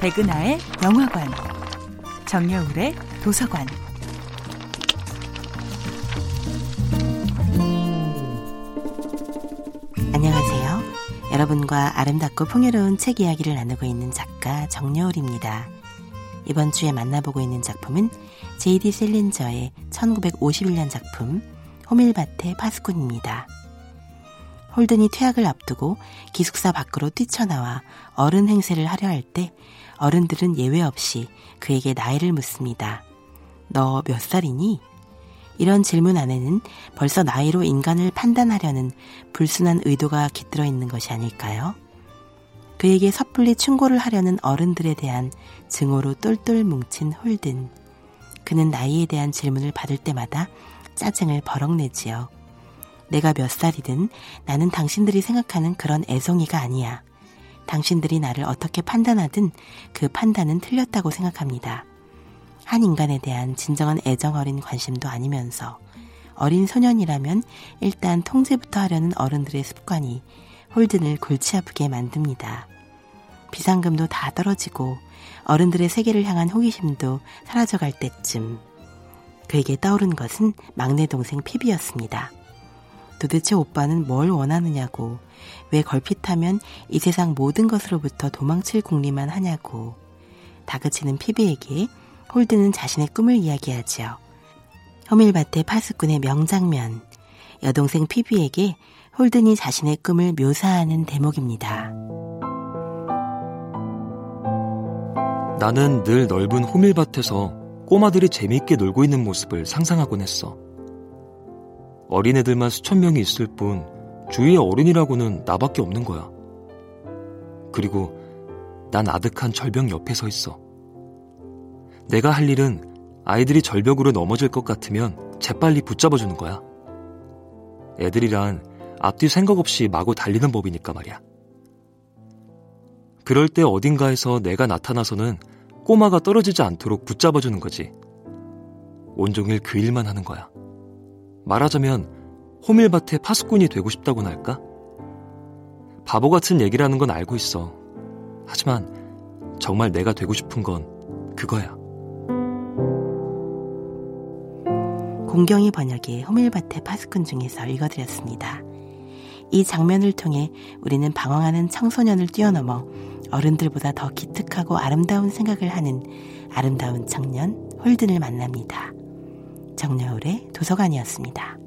백은하의 영화관, 정여울의 도서관. 안녕하세요. 여러분과 아름답고 풍요로운 책 이야기를 나누고 있는 작가 정여울입니다. 이번 주에 만나보고 있는 작품은 제이디 셀린저의 1951년 작품 호밀밭의 파스꾼입니다. 홀든이 퇴학을 앞두고 기숙사 밖으로 뛰쳐나와 어른 행세를 하려 할 때 어른들은 예외 없이 그에게 나이를 묻습니다. 너 몇 살이니? 이런 질문 안에는 벌써 나이로 인간을 판단하려는 불순한 의도가 깃들어 있는 것이 아닐까요? 그에게 섣불리 충고를 하려는 어른들에 대한 증오로 똘똘 뭉친 홀든. 그는 나이에 대한 질문을 받을 때마다 짜증을 버럭내지요. 내가 몇 살이든 나는 당신들이 생각하는 그런 애송이가 아니야. 당신들이 나를 어떻게 판단하든 그 판단은 틀렸다고 생각합니다. 한 인간에 대한 진정한 애정 어린 관심도 아니면서 어린 소년이라면 일단 통제부터 하려는 어른들의 습관이 홀든을 골치 아프게 만듭니다. 비상금도 다 떨어지고 어른들의 세계를 향한 호기심도 사라져갈 때쯤 그에게 떠오른 것은 막내 동생 피비였습니다. 도대체 오빠는 뭘 원하느냐고, 왜 걸핏하면 이 세상 모든 것으로부터 도망칠 궁리만 하냐고, 다그치는 피비에게 홀드는 자신의 꿈을 이야기하지요. 허밀밭의 파수꾼의 명장면, 여동생 피비에게 홀든이 자신의 꿈을 묘사하는 대목입니다. 나는 늘 넓은 호밀밭에서 꼬마들이 재미있게 놀고 있는 모습을 상상하곤 했어. 어린애들만 수천 명이 있을 뿐 주위에 어른이라고는 나밖에 없는 거야. 그리고 난 아득한 절벽 옆에 서 있어. 내가 할 일은 아이들이 절벽으로 넘어질 것 같으면 재빨리 붙잡아 주는 거야. 애들이란 앞뒤 생각 없이 마구 달리는 법이니까 말이야. 그럴 때 어딘가에서 내가 나타나서는 꼬마가 떨어지지 않도록 붙잡아 주는 거지. 온종일 그 일만 하는 거야. 말하자면 호밀밭의 파수꾼이 되고 싶다고나 할까? 바보 같은 얘기라는 건 알고 있어. 하지만 정말 내가 되고 싶은 건 그거야. 공경이 번역의 호밀밭의 파수꾼 중에서 읽어드렸습니다. 이 장면을 통해 우리는 방황하는 청소년을 뛰어넘어 어른들보다 더 기특하고 아름다운 생각을 하는 아름다운 청년 홀든을 만납니다. 정여울의 도서관이었습니다.